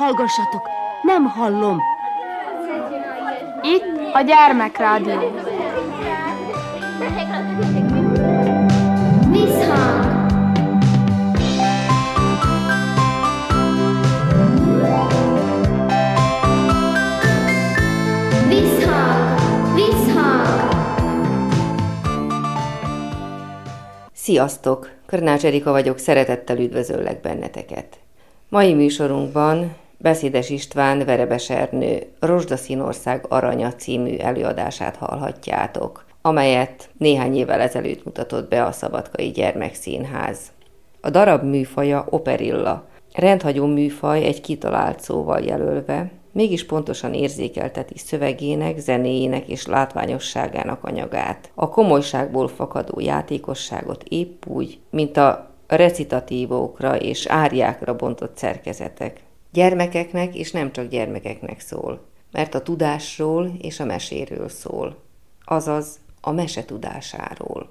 Hallgassatok, nem hallom. Itt a gyermekrádió. Sziasztok! Körnács Erika vagyok, szeretettel üdvözöllek benneteket. Mai műsorunkban Beszédes István Verebes Ernő Rozsdaszínország Aranya című előadását hallhatjátok, amelyet néhány évvel ezelőtt mutatott be a Szabadkai Gyermekszínház. A darab műfaja operilla, rendhagyó műfaj egy kitalált szóval jelölve, mégis pontosan érzékelteti szövegének, zenéjének és látványosságának anyagát. A komolyságból fakadó játékosságot épp úgy, mint a recitatívókra és áriákra bontott szerkezetek. Gyermekeknek és nem csak gyermekeknek szól, mert a tudásról és a meséről szól, azaz a mese tudásáról.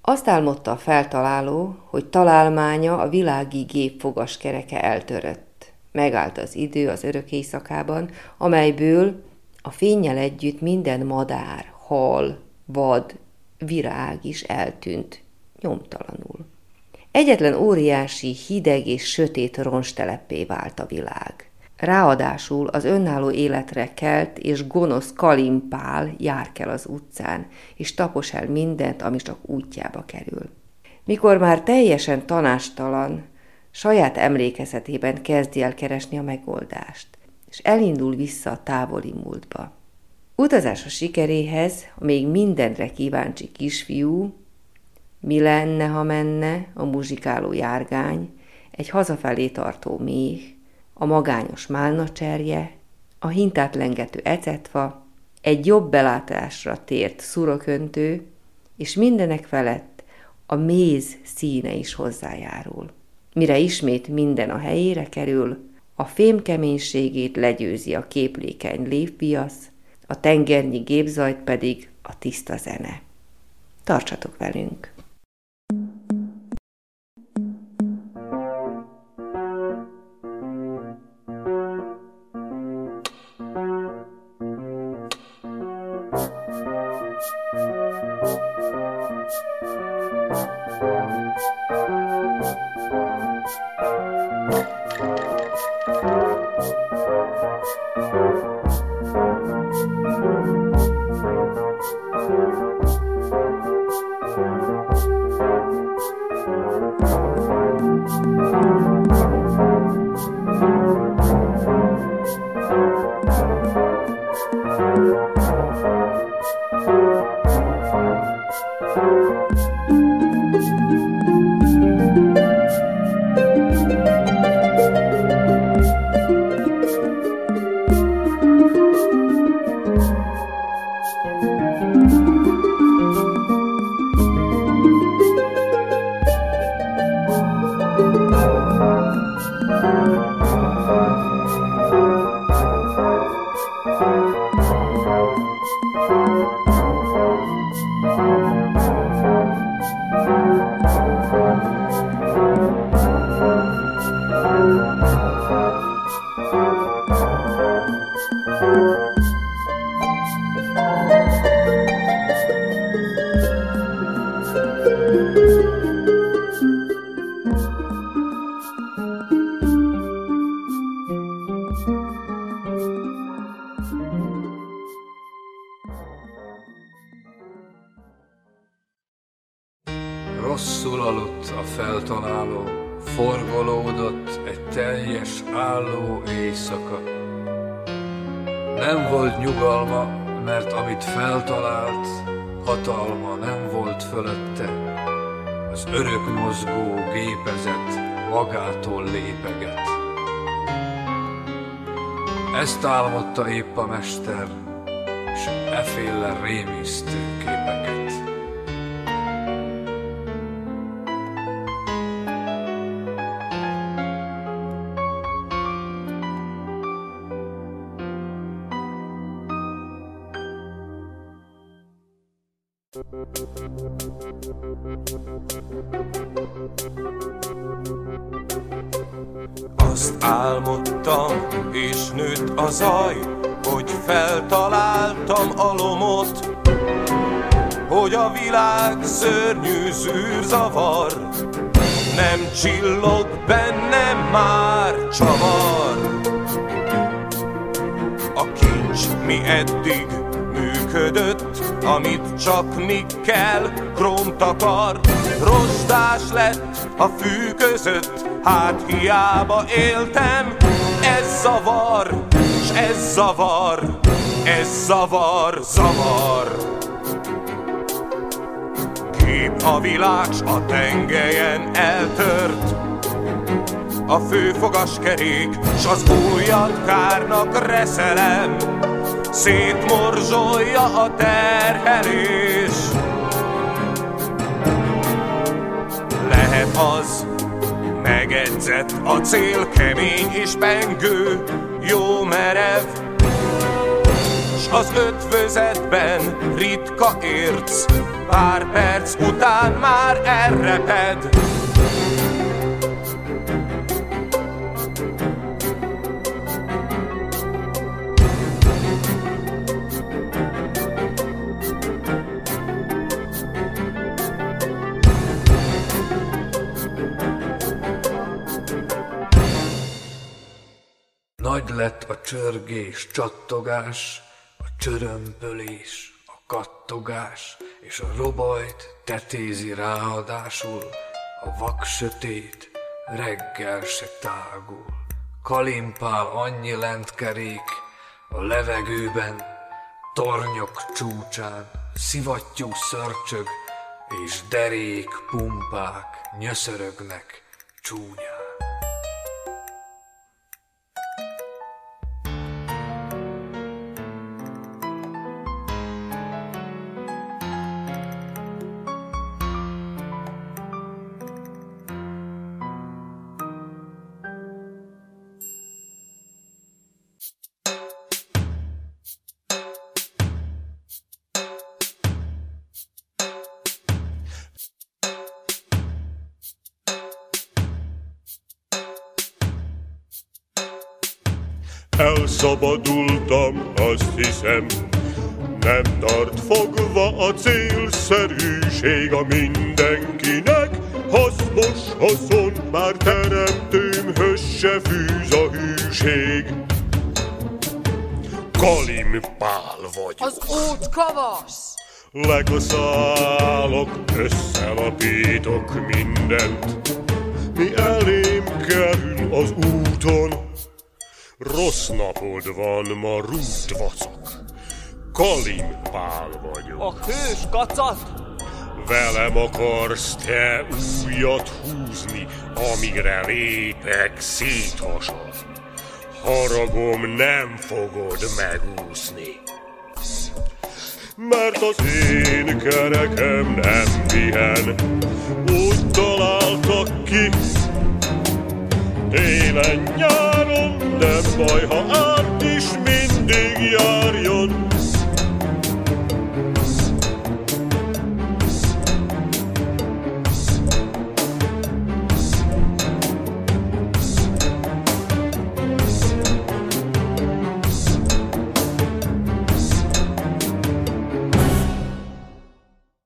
Azt álmodta a feltaláló, hogy találmánya a világi gép fogaskereke eltörött Megállt az idő az örök éjszakában, amelyből a fényjel együtt minden madár, hal, vad, virág is eltűnt, nyomtalanul. Egyetlen óriási, hideg és sötét ronsteleppé vált a világ. Ráadásul az önálló életre kelt és gonosz kalimpál jár kell az utcán, és tapos el mindent, ami csak útjába kerül. Mikor már teljesen tanástalan, saját emlékezetében kezdi el keresni a megoldást, és elindul vissza a távoli múltba. Utazása sikeréhez a még mindenre kíváncsi kisfiú, mi lenne, ha menne a muzsikáló járgány, egy hazafelé tartó méh, a magányos málnacserje, a hintát lengető ecetva, egy jobb belátásra tért szuroköntő, és mindenek felett a méz színe is hozzájárul. Mire ismét minden a helyére kerül, a fém keménységét legyőzi a képlékeny lévpiasz, a tengernyi gépzajt pedig a tiszta zene. Tartsatok velünk! mester, s eféle rémisztő képeket. Azt álmodtam, és nőtt a zaj, hogy feltaláltam a hogy a világ szörnyű zűrzavar, nem csillog bennem már csavar. A kincs mi eddig működött, amit csak mi kell, krom takar, rozsdás lett a fű között, hát hiába éltem, ez zavar, ez zavar, ez zavar, zavar. Kép a világ, s a tengelyen eltört, a főfogaskerék, s az újat kárnak reszelem, szétmorzsolja a terhelés. Lehet az, megedzett a cél, kemény és pengő, jó merev, s az ötvözetben ritka érc, pár perc után már elreped. Lett a csörgés, csattogás, a csörömpölés, a kattogás, és a robajt tetézi ráadásul, a vak sötét reggel se tágul. Kalimpál annyi lentkerék a levegőben, tornyok csúcsán, szivattyú szörcsög, és derék pumpák nyöszörögnek csúnyán. Azt hiszem, nem tart fogva a célszerűség a mindenkinek. Hasznos haszon, bár teremtőmhöz se fűz a hűség. Kalimpál vagyok. Az út kavasz! Lekaszálok, összelapítok mindent, mi elém kerül az úton. Rossz napod van ma, rút vacak. Kalimpál vagyok. A hős kacat! Velem akarsz te újat húzni, amire lépek széthasad. Haragom nem fogod megúszni. Mert az én kerekem nem pihen, úgy találtak ki, Télen, nyáron, nem baj, ha át is mindig járjon.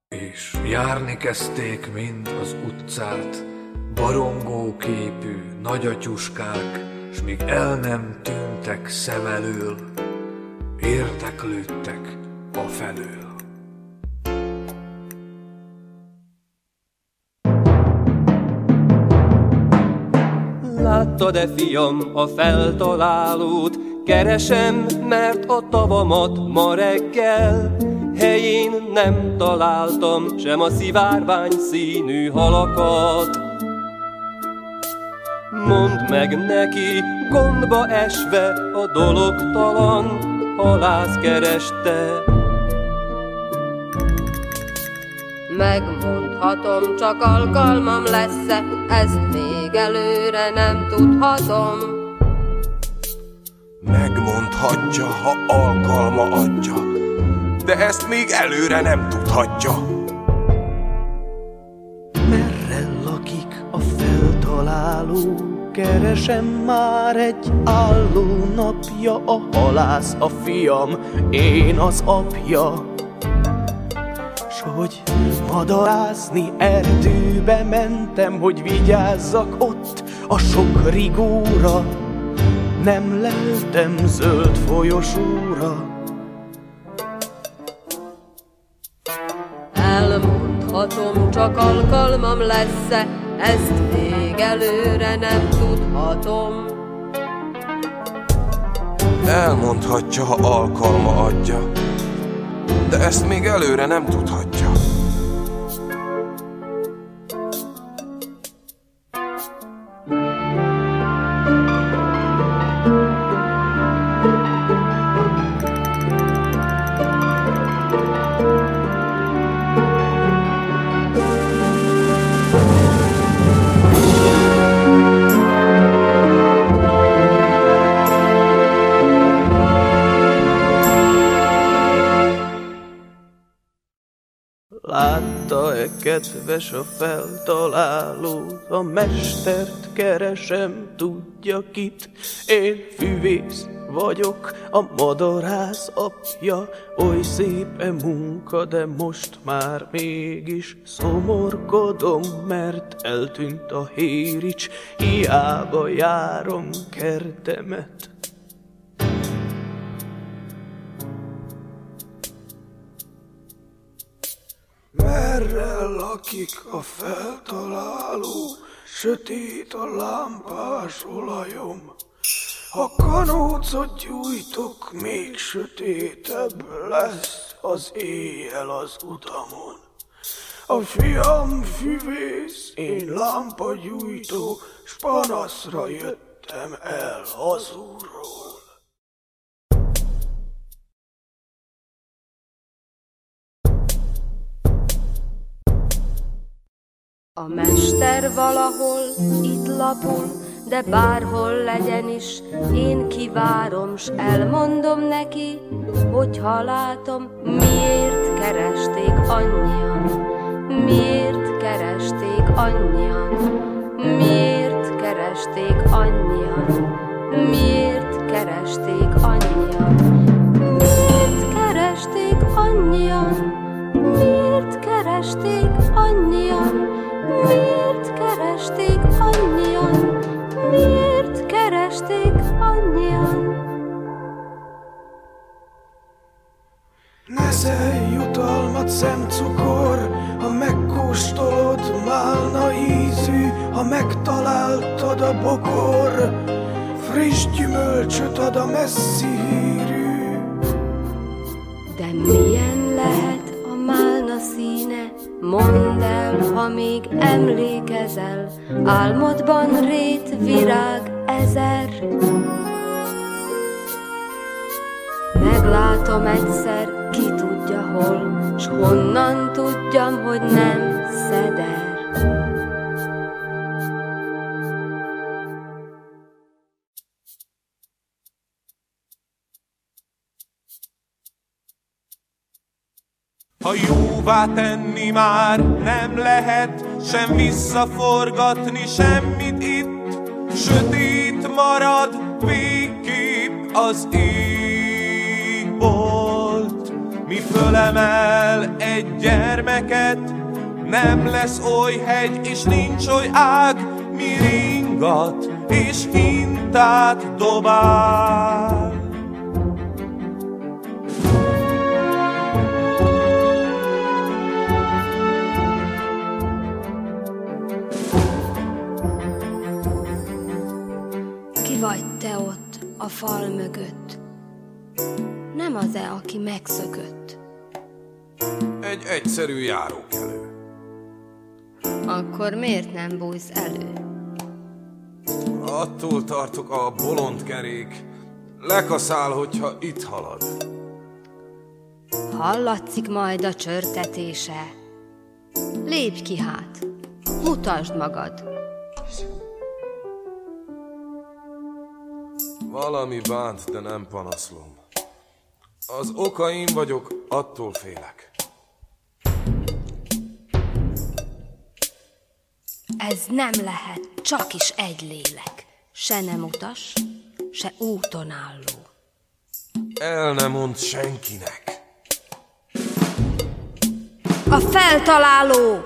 És járni kezdték mind az utcát, barongó képű nagyatyuskák, míg el nem tűntek szem elől, érdeklődtek a felől. Láttad-e, fiam, a feltalálót? Keresem, mert a tavamat ma reggel helyén nem találtam sem a szivárvány színű halakat. Mondd meg neki, gondba esve a dologtalan halász kereste. Megmondhatom, csak alkalmam lesz-e, ezt még előre nem tudhatom. Megmondhatja, ha alkalma adja, de ezt még előre nem tudhatja. Merre lakik a feltaláló? Keresem már egy álló napja, a halász a fiam, én az apja. S hogy madarázni erdőbe mentem, hogy vigyázzak ott a sok rigóra, nem leltem zöld folyosóra. Elmondhatom, csak alkalmam lesz-e, ezt még előre nem tudhatom. Elmondhatja, ha alkalma adja, de ezt még előre nem tudhatja. Kedves a feltaláló, a mestert keresem, tudja kit, én füvész vagyok, a madarász apja, oly szép e munka, de most már mégis szomorkodom, mert eltűnt a hérics, hiába járom kertemet. Merre lakik a feltaláló, sötét a lámpás olajom. Ha kanócot gyújtok, még sötétebb lesz az éjjel az utamon. A fiam füvész, én lámpa gyújtó, s panaszra jöttem el hazúról. A mester valahol itt lapul, de bárhol legyen is, én kivárom, s elmondom neki, hogy látom, miért keresték annyian, miért keresték annyian, miért keresték annyian, miért keresték annyian, miért keresték annyian, miért keresték annyian, Miért keresték annyian? Miért keresték annyian? Nezel jutalmat szemcukor, ha megkóstolod málna ízű, ha megtaláltad a bokor, friss gyümölcsöt ad a messzi hírű. De milyen lehet a málna színe, Mondd el, ha még emlékezel, álmodban rét virág ezer. Meglátom egyszer, ki tudja hol, s honnan tudjam, hogy nem szeder. Ha jóvá tenni már nem lehet, sem visszaforgatni semmit itt, sötét marad végképp az égbolt. Mi fölemel egy gyermeket, nem lesz oly hegy és nincs oly ág, mi ringat és hintát dobál. Vagy te ott a fal mögött? Nem az-e, aki megszökött? Egy egyszerű járókelő. Akkor miért nem bújsz elő? Attól tartok a bolond kerék. Lekaszál, hogyha itt halad. Hallatszik majd a csörtetése. Lépj ki hát, mutasd magad. Valami bánt, de nem panaszlom. Az okaim vagyok, attól félek. Ez nem lehet, csak is egy lélek. se nem utas, se úton álló. El nem mond senkinek. A feltaláló!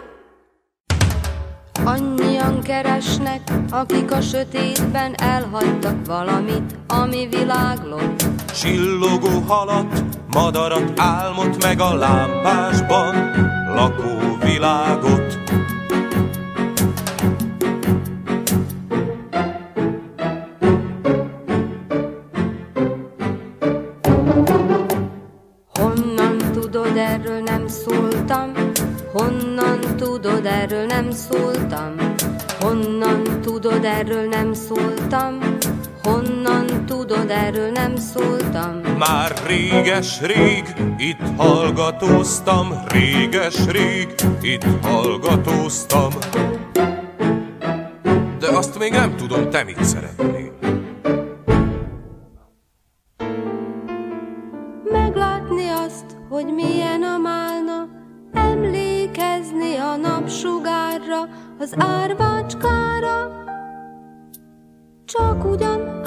Annyian keresnek, akik a sötétben elhagytak valamit, ami világlott. Csillogó halat, madarat álmot meg a lámpásban lakó világot. Már réges-rég itt hallgatóztam, réges-rég itt hallgatóztam. De azt még nem tudom, te mit szeretnél. Meglátni azt, hogy milyen a málna, emlékezni a napsugárra, az árvácskára, csak ugyan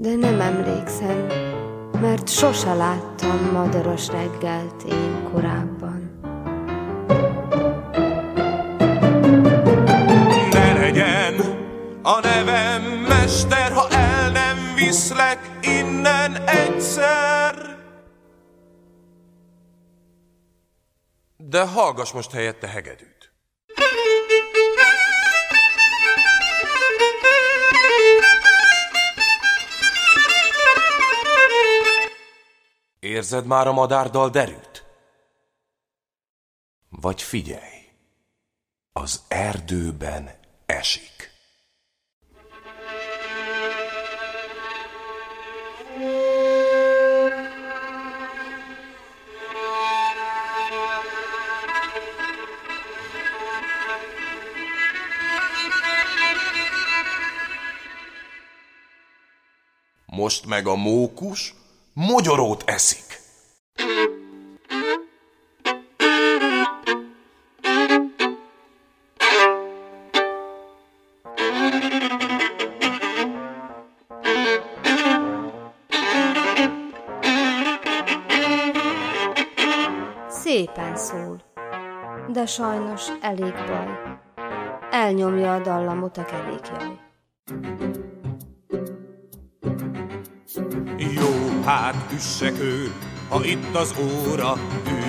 De nem emlékszem, mert sose láttam madaras reggelt én korábban. Ne legyen a nevem mester, ha el nem viszlek innen egyszer. De hallgass most helyette hegedűt. Érzed már a madárdal derült? Vagy figyelj, az erdőben esik. Most meg a mókus mogyorót eszik. Szépen szól, de sajnos elég baj. Elnyomja a dallamot a kerékjaj. Jó, hát üssek ő, ha itt az óra,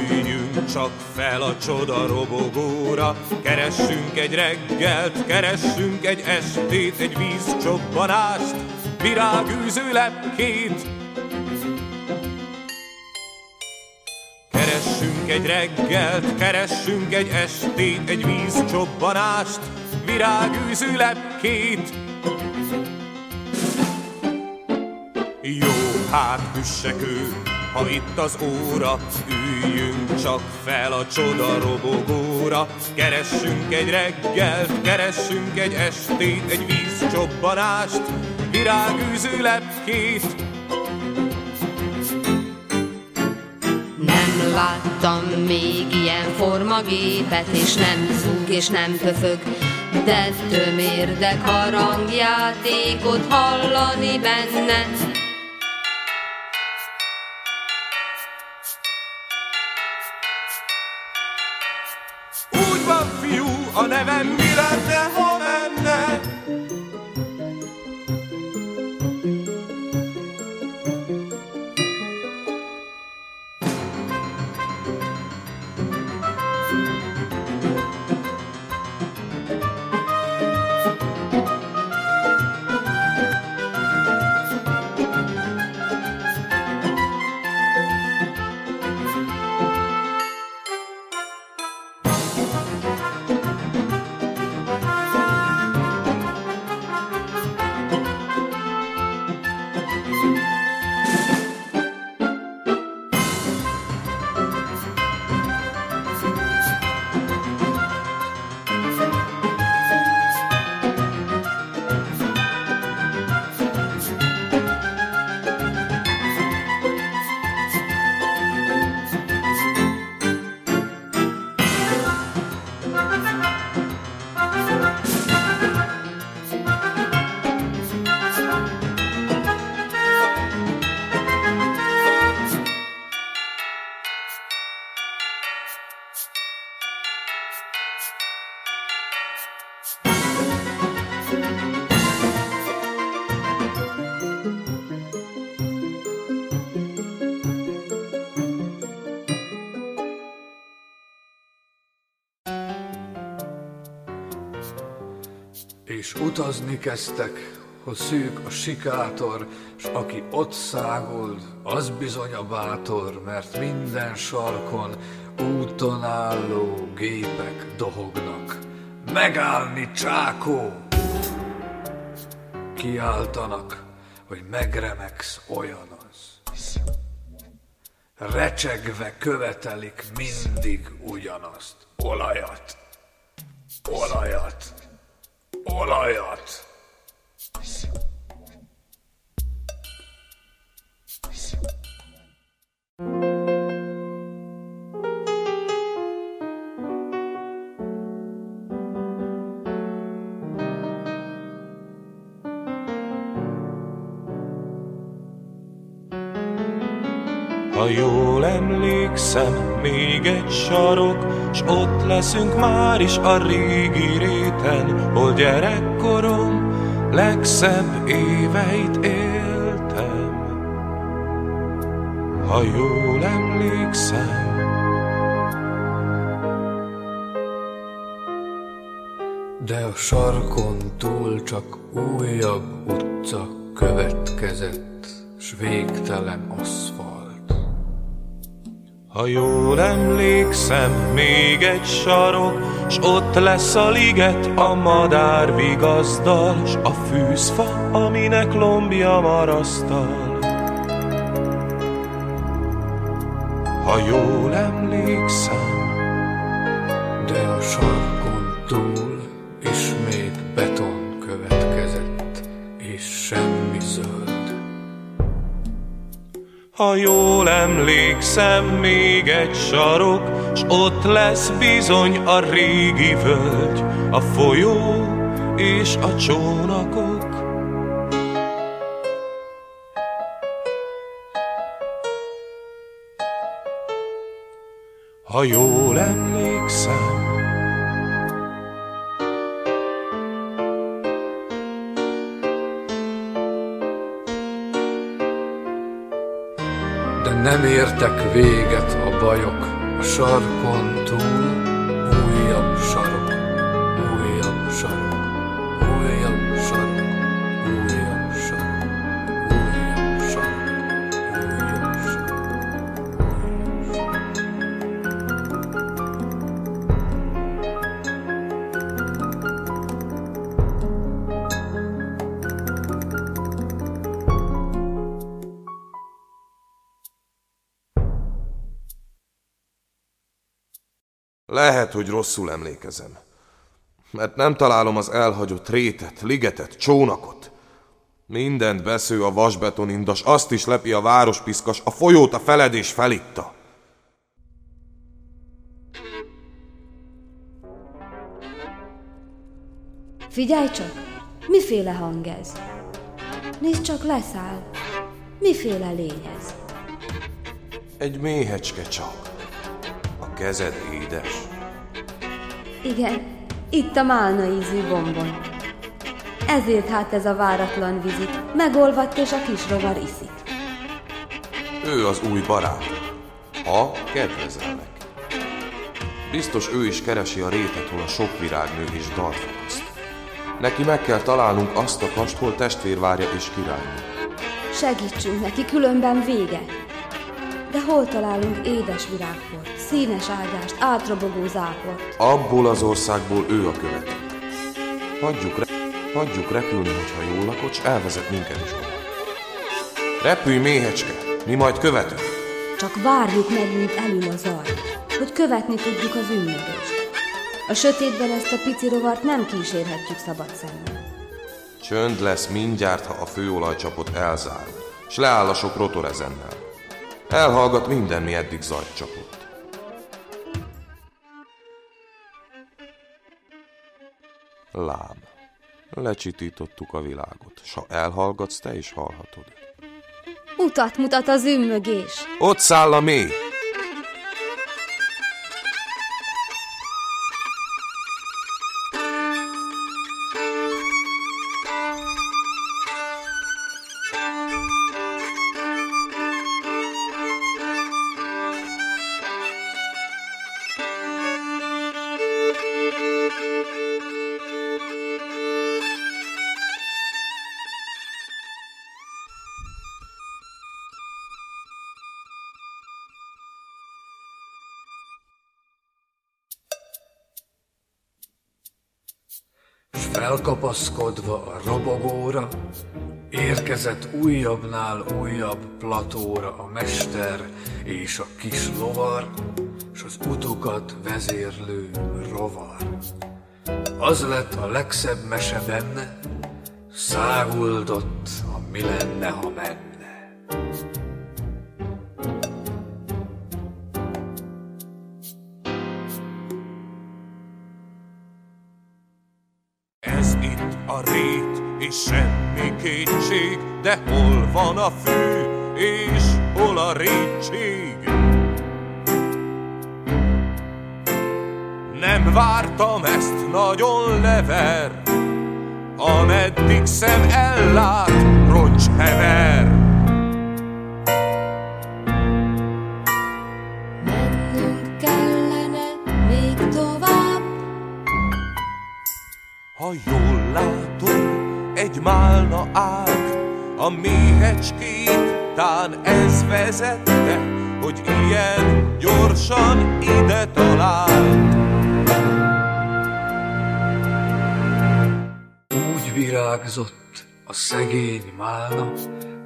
üljünk csak fel a csoda robogóra. Keressünk egy reggelt, keressünk egy estét, egy vízcsobbanást, virágűző lepkét. Keressünk egy reggelt, keressünk egy estét, egy vízcsobbanást, virágűző lepkét. Hát üssek ha itt az óra, üljünk csak fel a csoda robogóra. Keressünk egy reggelt, keressünk egy estét, egy vízcsobbanást, virágűző lepkét. Nem láttam még ilyen formagépet, és nem zúg és nem pöfög, de tömérdek harangjátékot hallani benne. A nevem mi lenne, ha Utazni kezdtek, hogy szűk a sikátor, s aki ott szágold, az bizony a bátor, mert minden sarkon úton álló gépek dohognak. Megállni, csákó! Kiáltanak, hogy megremegsz olyan. Recsegve követelik mindig ugyanazt. Olajat! Olajat! Olajat! Ha jól emlékszem, még egy sarok, s ott leszünk már is a régi réten, hol gyerekkorom legszebb éveit éltem. Ha jól emlékszem, De a sarkon túl csak újabb utca következett, s végtelen aszfalt. Ha jól emlékszem, még egy sarok, s ott lesz a liget a madár vigazdal, s a fűzfa, aminek lombja marasztal. Ha jól emlékszem, még egy sarok, s ott lesz bizony a régi völgy, a folyó és a csónakok. Ha jól emlékszem, nem értek véget a bajok, a sarkon túl hogy rosszul emlékezem. Mert nem találom az elhagyott rétet, ligetet, csónakot. Mindent besző a vasbetonindas, azt is lepi a várospiszkas, a folyót a feledés felitta. Figyelj csak, miféle hang ez? Nézd csak, leszáll. Miféle lény ez? Egy méhecske csak. A kezed édes. Igen, itt a málna ízű bombon. Ezért hát ez a váratlan vizit. Megolvadt és a kis rovar iszik. Ő az új barát. Ha kedvezelnek. Biztos ő is keresi a rétet, hol a sok virágnő és dalt fakaszt. Neki meg kell találnunk azt a kast, hol testvérvárja és királynő. Segítsünk neki, különben vége. De hol találunk édes virágport, színes ágást, átrobogó záport? Abból az országból ő a követő. Hagyjuk, re- hagyjuk repülni, hogyha jól lakod, s elvezet minket is oda. Repülj, méhecske, mi majd követünk. Csak várjuk meg, mint elül a zaj, hogy követni tudjuk az ünnögést. A sötétben ezt a pici rovart nem kísérhetjük szabad szemmel. Csönd lesz mindjárt, ha a főolajcsapot elzárul, s leáll a sok rotorezennel. Elhallgat minden, mi eddig zajt csapott. Lám. Lecsitítottuk a világot, s ha elhallgatsz, te is hallhatod. Utat mutat az ümmögés. Ott száll a mély! Felkapaszkodva a robogóra, Érkezett újabbnál újabb platóra a mester és a kis lovar, s az utukat vezérlő rovar. Az lett a legszebb mese benne, száguldott a mi lenne, ha menne. Hol van a fű, és hol a rétség? Nem vártam ezt, nagyon lever, ameddig szem ellát, roncs hever. Mennünk kellene még tovább, Ha jól látom, egy málna ág, a méhecskét, tán ez vezette, hogy ilyen gyorsan ide talál. Úgy virágzott a szegény málna,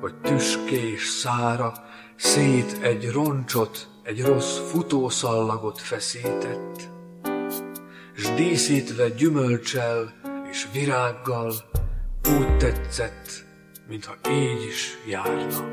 hogy tüskés szára szét egy roncsot, egy rossz futószallagot feszített, s díszítve gyümölcsel és virággal úgy tetszett, mintha így is járna.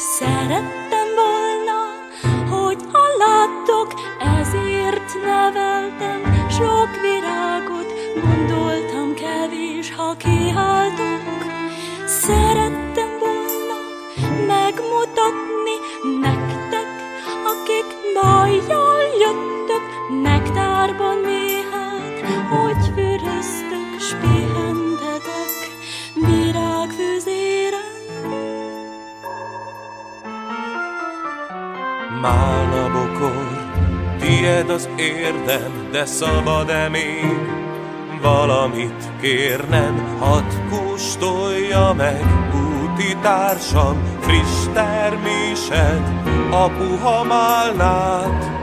Szerettem volna, hogy ha láttok, ezért neveltem sok virágot, gondoltam kevés, ha kihaltok. Málna bokor, tied az érdem, de szabad-e még valamit kérnem? Hadd kóstolja meg úti társam, friss termésed, a puha málnát.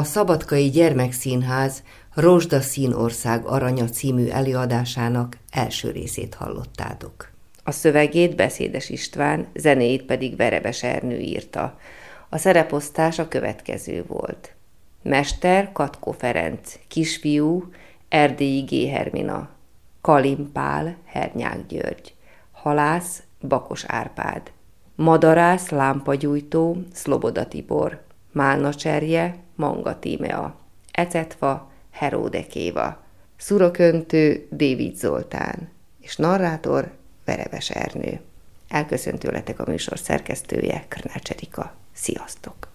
A Szabadkai Gyermekszínház Rozsdaszín ország aranya című előadásának első részét hallottátok. A szövegét Beszédes István, zenéjét pedig Verebes Ernő írta. A szereposztás a következő volt. Mester Katko Ferenc, kisfiú Erdélyi G. Hermina, Kalimpál Hernyák György, halász Bakos Árpád, madarász Lámpagyújtó Szloboda Tibor, Málnacserje Manga Tímea, Ecetva Heróde Kéva, Szuraköntő Dévid Zoltán, és narrátor Verebes Ernő. Elköszönt tőletek a műsor szerkesztője, Körnács Erika. Sziasztok!